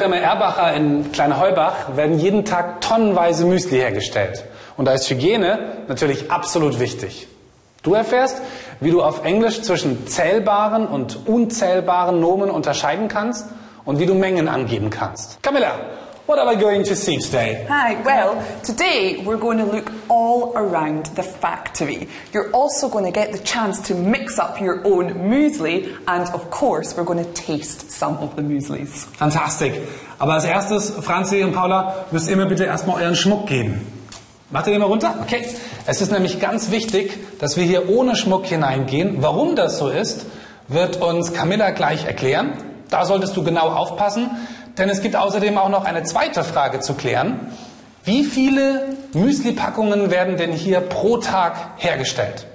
Firma Erbacher in Kleinheubach werden jeden Tag tonnenweise Müsli hergestellt. Und da ist Hygiene natürlich absolut wichtig. Du erfährst, wie du auf Englisch zwischen zählbaren und unzählbaren Nomen unterscheiden kannst und wie du Mengen angeben kannst. Camilla, what are we going to see today? Hi, well, today we're going to look all around the factory. You're also going to get the chance to mix up your own muesli, and of course, we're going to taste some of the mueslis. Fantastic. Aber als erstes, Franzi und Paula, müsst ihr mir bitte erstmal euren Schmuck geben. Macht ihr den mal runter? Okay. Es ist nämlich ganz wichtig, dass wir hier ohne Schmuck hineingehen. Warum das so ist, wird uns Camilla gleich erklären. Da solltest du genau aufpassen, denn es gibt außerdem auch noch eine zweite Frage zu klären. Wie viele Müsli-Packungen werden denn hier pro Tag hergestellt?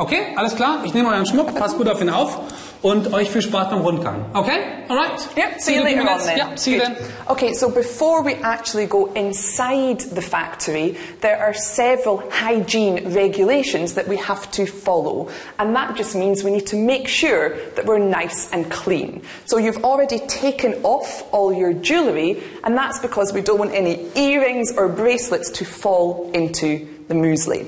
Okay, alles klar. Ich nehme euren Schmuck, passt gut auf ihn auf und euch viel Spaß beim Rundgang. Okay? Alright? Yep, see you later on then. Yeah, see you then. Okay, so before we actually go inside the factory, there are several hygiene regulations that we have to follow. And that just means we need to make sure that we're nice and clean. So you've already taken off all your jewellery, and that's because we don't want any earrings or bracelets to fall into the muesli.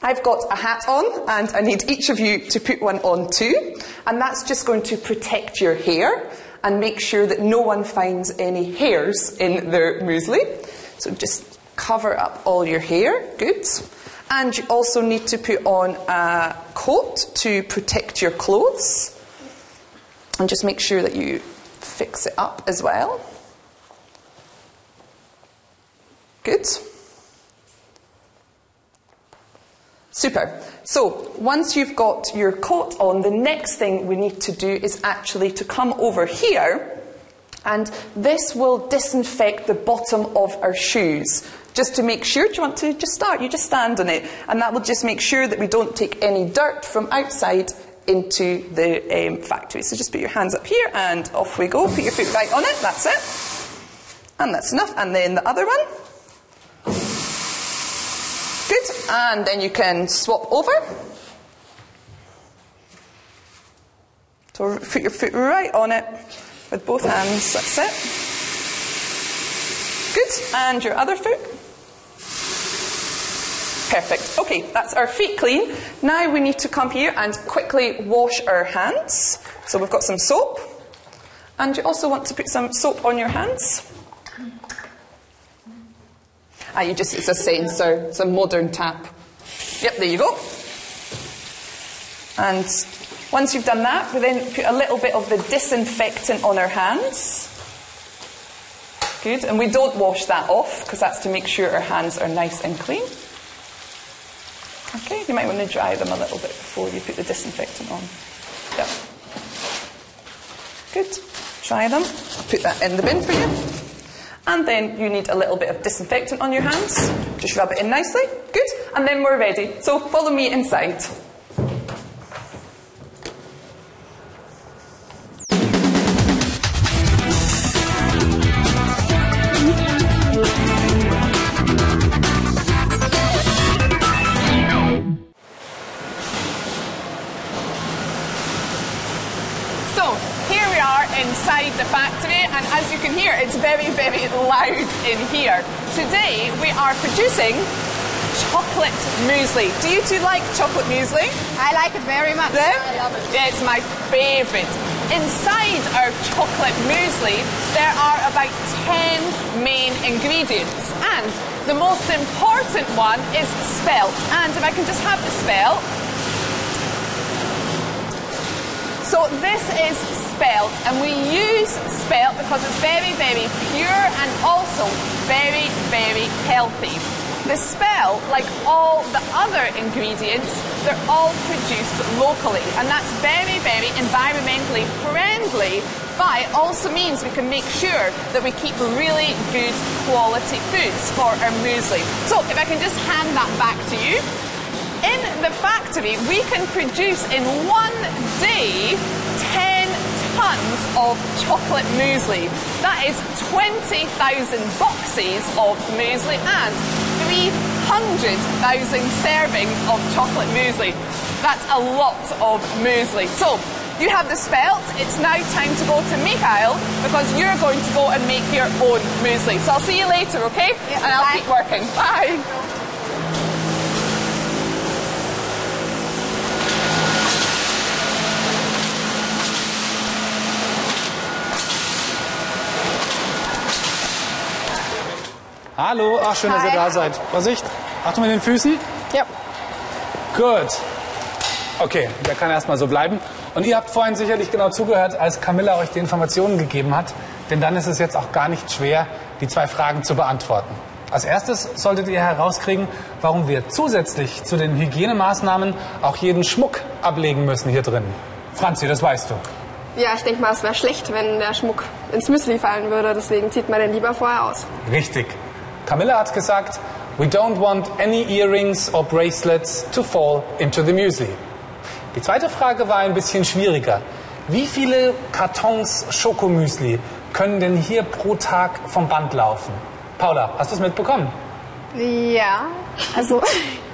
I've got a hat on, and I need each of you to put one on too. And that's just going to protect your hair and make sure that no one finds any hairs in their muesli. So just cover up all your hair. Good. And you also need to put on a coat to protect your clothes. And just make sure that you fix it up as well. Good. Super. So once you've got your coat on, the next thing we need to do is actually to come over here, and this will disinfect the bottom of our shoes. Just to make sure, do you want to just start? You just stand on it, and that will just make sure that we don't take any dirt from outside into the um, factory. So just put your hands up here, and off we go. Put your foot right on it. That's it, and that's enough. And then the other one. And then you can swap over. So put your foot right on it with both hands. That's it. Good. And your other foot. Perfect. Okay, that's our feet clean. Now we need to come here and quickly wash our hands. So we've got some soap. And you also want to put some soap on your hands. Ah, you just, it's a sensor, it's a modern tap. Yep, there you go. And once you've done that, we then put a little bit of the disinfectant on our hands. Good, and we don't wash that off because that's to make sure our hands are nice and clean. Okay, you might want to dry them a little bit before you put the disinfectant on. Yep. Good. Dry them. Put that in the bin for you. And then you need a little bit of disinfectant on your hands. Just rub it in nicely. Good. And then we're ready. So follow me inside. So here we are inside the factory, as you can hear, it's very, very loud in here. Today we are producing chocolate muesli. Do you two like chocolate muesli? I like it very much. Yeah? I love it. Yeah, it's my favourite. Inside our chocolate muesli, there are about 10 main ingredients, and the most important one is spelt. And if I can just have the spelt. So this is spelt, and we use spelt because it's very, very pure and also very, very healthy. The spelt, like all the other ingredients, they're all produced locally, and that's very, very environmentally friendly. But it also means we can make sure that we keep really good quality foods for our muesli. So if I can just hand that back to you. In the factory, we can produce in one day 10 tons of chocolate muesli. That is 20,000 boxes of muesli and 300,000 servings of chocolate muesli. That's a lot of muesli. So, you have the spelt. It's now time to go to make aisle because you're going to go and make your own muesli. So I'll see you later, okay? Yeah, and I'll bye. keep working. Bye. Hallo, ach schön, dass ihr Hi. da seid. Vorsicht, Achtung mit den Füßen. Ja. Gut. Okay, der kann erstmal so bleiben. Und ihr habt vorhin sicherlich genau zugehört, als Camilla euch die Informationen gegeben hat. Denn dann ist es jetzt auch gar nicht schwer, die zwei Fragen zu beantworten. Als erstes solltet ihr herauskriegen, warum wir zusätzlich zu den Hygienemaßnahmen auch jeden Schmuck ablegen müssen hier drin. Franzi, das weißt du. Ja, ich denke mal, es wäre schlecht, wenn der Schmuck ins Müsli fallen würde. Deswegen zieht man den lieber vorher aus. Richtig. Camilla hat gesagt, we don't want any earrings or bracelets to fall into the muesli. Die zweite Frage war ein bisschen schwieriger. Wie viele Kartons Schokomüsli können denn hier pro Tag vom Band laufen? Paula, hast du es mitbekommen? Ja, also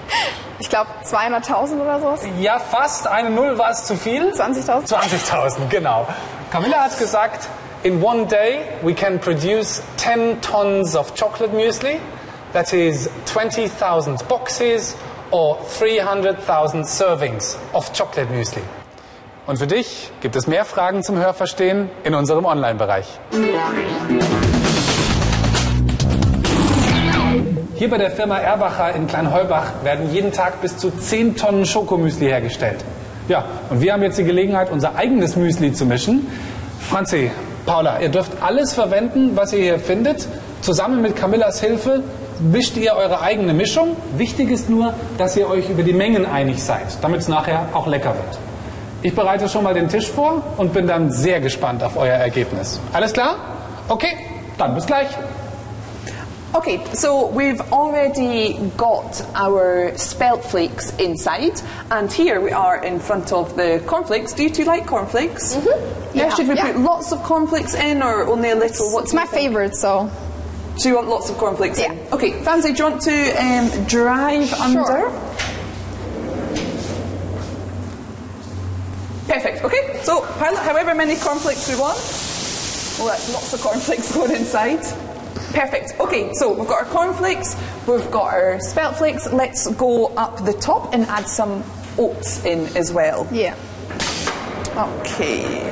ich glaube 200.000 oder sowas. Ja, fast. Eine Null war es zu viel. 20.000? 20.000, genau. Camilla hat gesagt, in one day we can produce 10 tons of chocolate muesli. That is 20,000 boxes or 300,000 servings of chocolate muesli. Und für dich gibt es mehr Fragen zum Hörverstehen in unserem Online-Bereich. Hier bei der Firma Erbacher in Kleinheubach werden jeden Tag bis zu 10 Tonnen Schokomüsli hergestellt. Ja, und wir haben jetzt die Gelegenheit, unser eigenes Müsli zu mischen. Franzi, Paula, ihr dürft alles verwenden, was ihr hier findet. Zusammen mit Camillas Hilfe mischt ihr eure eigene Mischung. Wichtig ist nur, dass ihr euch über die Mengen einig seid, damit es nachher auch lecker wird. Ich bereite schon mal den Tisch vor und bin dann sehr gespannt auf euer Ergebnis. Alles klar? Okay, dann bis gleich. Okay, so we've already got our spelt flakes inside, and here we are in front of the cornflakes. Do you two like cornflakes? Mm-hmm. Yeah, Yeah, should we yeah. put lots of cornflakes in or only a little? What's It's my think? favorite, so Do you want lots of cornflakes in? Yeah. Okay, Fancy, do you want to um, drive under? Perfect. Okay, so pilot however many cornflakes we want. Well, that's lots of cornflakes going inside. Perfect. Okay, so we've got our cornflakes, we've got our spelt flakes. Let's go up the top and add some oats in as well. yeah. Okay.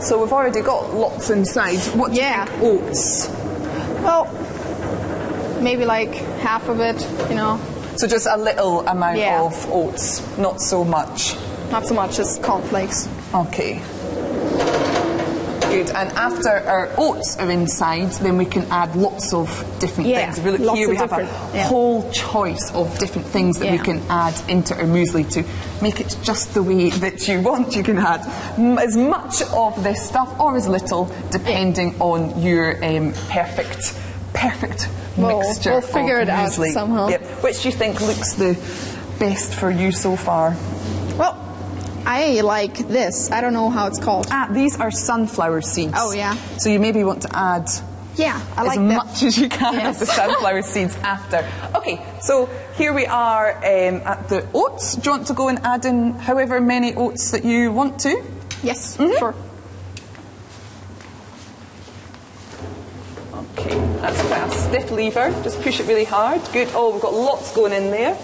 So we've already got lots inside. What do Yeah. you think? Oats. Well, maybe like half of it, you know, So just a little amount Yeah. of oats, not so much. not so much as cornflakes. Okay. Good. And after our oats are inside, then we can add lots of different Yeah, things. If you look lots here, we have a yeah. whole choice of different things that we can add into our muesli to make it just the way that you want. You can add as much of this stuff or as little, depending on your um, perfect, perfect We'll- mixture. we'll figure of it out somehow. Yep. Which do you think looks the best for you so far? Well, I like this. I don't know how it's called. Ah, these are sunflower seeds. Oh, yeah. So you maybe want to add Yeah, I as like that. much as you can Yes. of the sunflower seeds after. Okay, so here we are um, at the oats. Do you want to go and add in however many oats that you want to? Yes, Mm-hmm. sure. Okay, that's quite a stiff lever. Just push it really hard. Good. Oh, we've got lots going in there.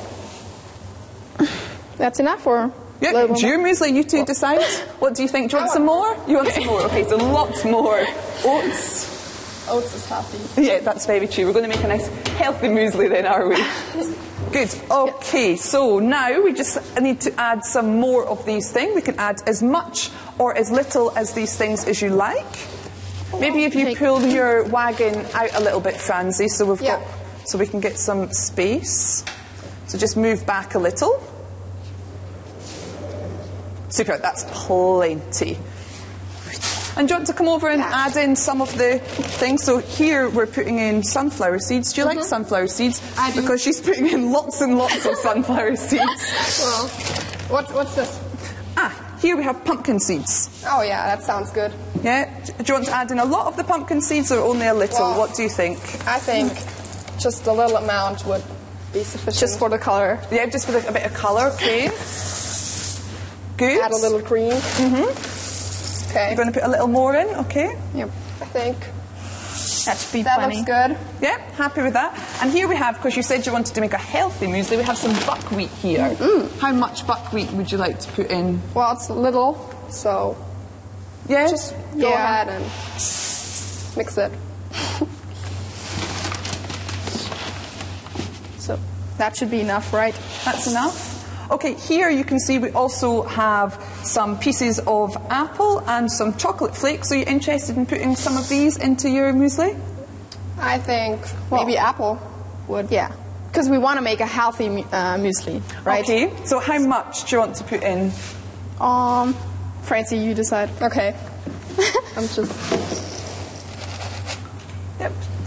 That's enough, or Yeah, a do your more? muesli, you two decide. What do you think? Do you want some more? You want some more? Okay, so lots more oats. Oats is healthy. Yeah, that's very true. We're going to make a nice healthy muesli then, are we? Good. Okay, so now we just need to add some more of these things. We can add as much or as little as these things as you like. Maybe if you Take- pull your wagon out a little bit, Francie, so we've Yeah. got so we can get some space. So just move back a little. Super, that's plenty. And do you want to come over and add in some of the things? So here we're putting in sunflower seeds. Do you like sunflower seeds? Mm-hmm. I do. Because she's putting in lots and lots of sunflower seeds. Well, what's what's this? Ah, here we have pumpkin seeds. Oh yeah, that sounds good. Yeah? Do you want to add in a lot of the pumpkin seeds or only a little? Well- what do you think? I think just a little amount would be sufficient. Just for the colour. Yeah, just for the, a bit of colour, okay. Good. add a little cream. Mm-hmm. Okay. You're going to put a little more in, okay? Yep. I think That should be that plenty. looks good. Yeah, happy with that. And here we have, because you said you wanted to make a healthy muesli, we have some buckwheat here. How much buckwheat would you like to put in? Well, it's a little, so Yeah, just go Yeah. ahead and mix it. So that should be enough, right? That's enough. Okay, here you can see we also have some pieces of apple and some chocolate flakes. Are you interested in putting some of these into your muesli? I think maybe apple would. Yeah. Because we want to make a healthy uh, muesli, right? Okay, so how much do you want to put in? Um, Francie, you decide. Okay. I'm just.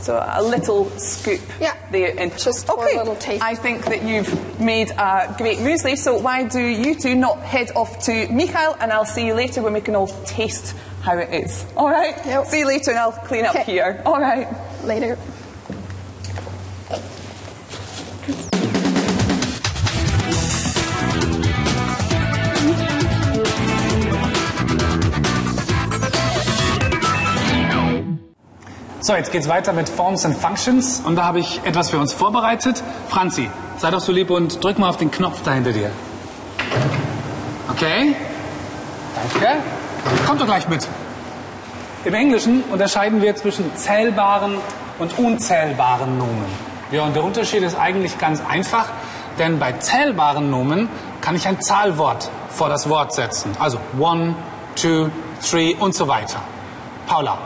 So a little scoop Yeah, there And just for a little taste. I think that you've made a great muesli, so why do you two not head off to Mikhail and I'll see you later when we can all taste how it is. All right? Yep. See you later and I'll clean up Okay. here. All right. Later. So, jetzt geht's weiter mit Forms and Functions und da habe ich etwas für uns vorbereitet. Franzi, sei doch so lieb und drück mal auf den Knopf da hinter dir. Okay? Danke. Kommt doch gleich mit. Im Englischen unterscheiden wir zwischen zählbaren und unzählbaren Nomen. Ja, und der Unterschied ist eigentlich ganz einfach, denn bei zählbaren Nomen kann ich ein Zahlwort vor das Wort setzen. Also one, two, three und so weiter. Paula,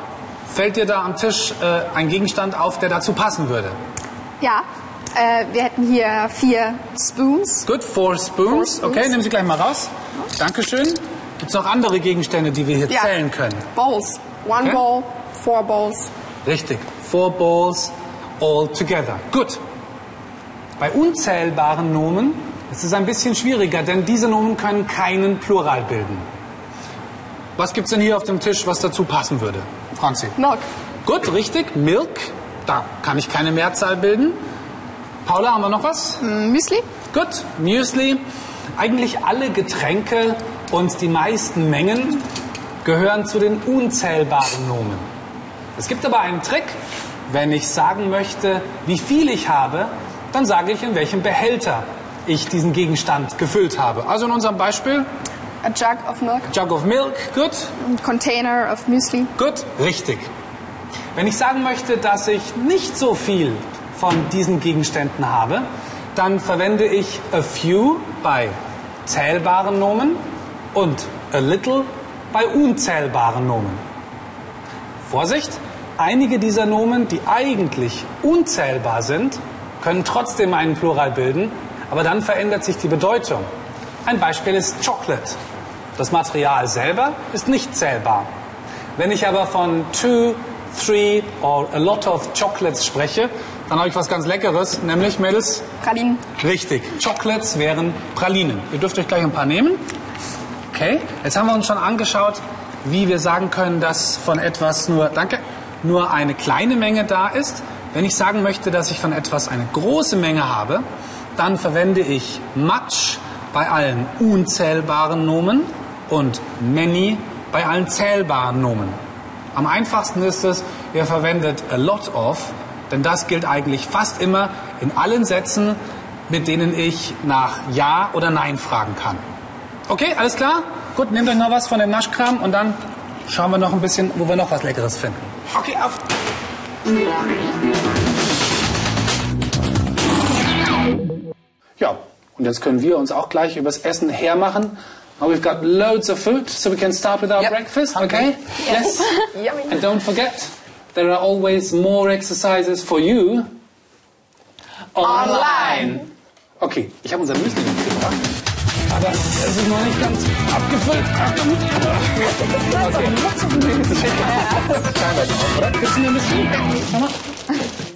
fällt dir da am Tisch äh, ein Gegenstand auf, der dazu passen würde? Ja. Äh, wir hätten hier vier Spoons. Good, four spoons. Okay, nehmen Sie gleich mal raus. Dankeschön. Gibt es noch andere Gegenstände, die wir hier Ja. zählen können? Bowls. One Okay. bowl, four bowls. Richtig. Four bowls all together. Gut. Bei unzählbaren Nomen ist es ein bisschen schwieriger, denn diese Nomen können keinen Plural bilden. Was gibt's denn hier auf dem Tisch, was dazu passen würde? Franzi. Milk. Gut, richtig. Milk. Da kann ich keine Mehrzahl bilden. Paula, haben wir noch was? Müsli. Gut, Müsli. Eigentlich alle Getränke und die meisten Mengen gehören zu den unzählbaren Nomen. Es gibt aber einen Trick. Wenn ich sagen möchte, wie viel ich habe, dann sage ich, in welchem Behälter ich diesen Gegenstand gefüllt habe. Also in unserem Beispiel, A jug of milk. Jug of Milk, gut, Container of Müsli. Gut, richtig. Wenn ich sagen möchte, dass ich nicht so viel von diesen Gegenständen habe, dann verwende ich a few bei zählbaren Nomen und a little bei unzählbaren Nomen. Vorsicht, einige dieser Nomen, die eigentlich unzählbar sind, können trotzdem einen Plural bilden, aber dann verändert sich die Bedeutung. Ein Beispiel ist Chocolate. Das Material selber ist nicht zählbar. Wenn ich aber von two, three or a lot of chocolates spreche, dann habe ich was ganz Leckeres, nämlich Mädels. Pralinen. Richtig. Chocolates wären Pralinen. Ihr dürft euch gleich ein paar nehmen. Okay. Jetzt haben wir uns schon angeschaut, wie wir sagen können, dass von etwas nur, danke, nur eine kleine Menge da ist. Wenn ich sagen möchte, dass ich von etwas eine große Menge habe, dann verwende ich much bei allen unzählbaren Nomen und many bei allen zählbaren Nomen. Am einfachsten ist es, ihr verwendet a lot of, denn das gilt eigentlich fast immer in allen Sätzen, mit denen ich nach Ja oder Nein fragen kann. Okay, alles klar? Gut, nehmt euch noch was von dem Naschkram und dann schauen wir noch ein bisschen, wo wir noch was Leckeres finden. Okay, auf. Ja, und jetzt können wir uns auch gleich übers Essen hermachen. We've got loads of food, so we can start with our Yep. breakfast, okay? Yes. Yummy. And don't forget, there are always more exercises for you online. Okay, ich habe unser Müsli mitgebracht. Aber ah, es ist noch nicht ganz abgefüllt. Achtung. Okay. Scheinbar drauf, oder? Gibt's mir ein bisschen? Schau mal.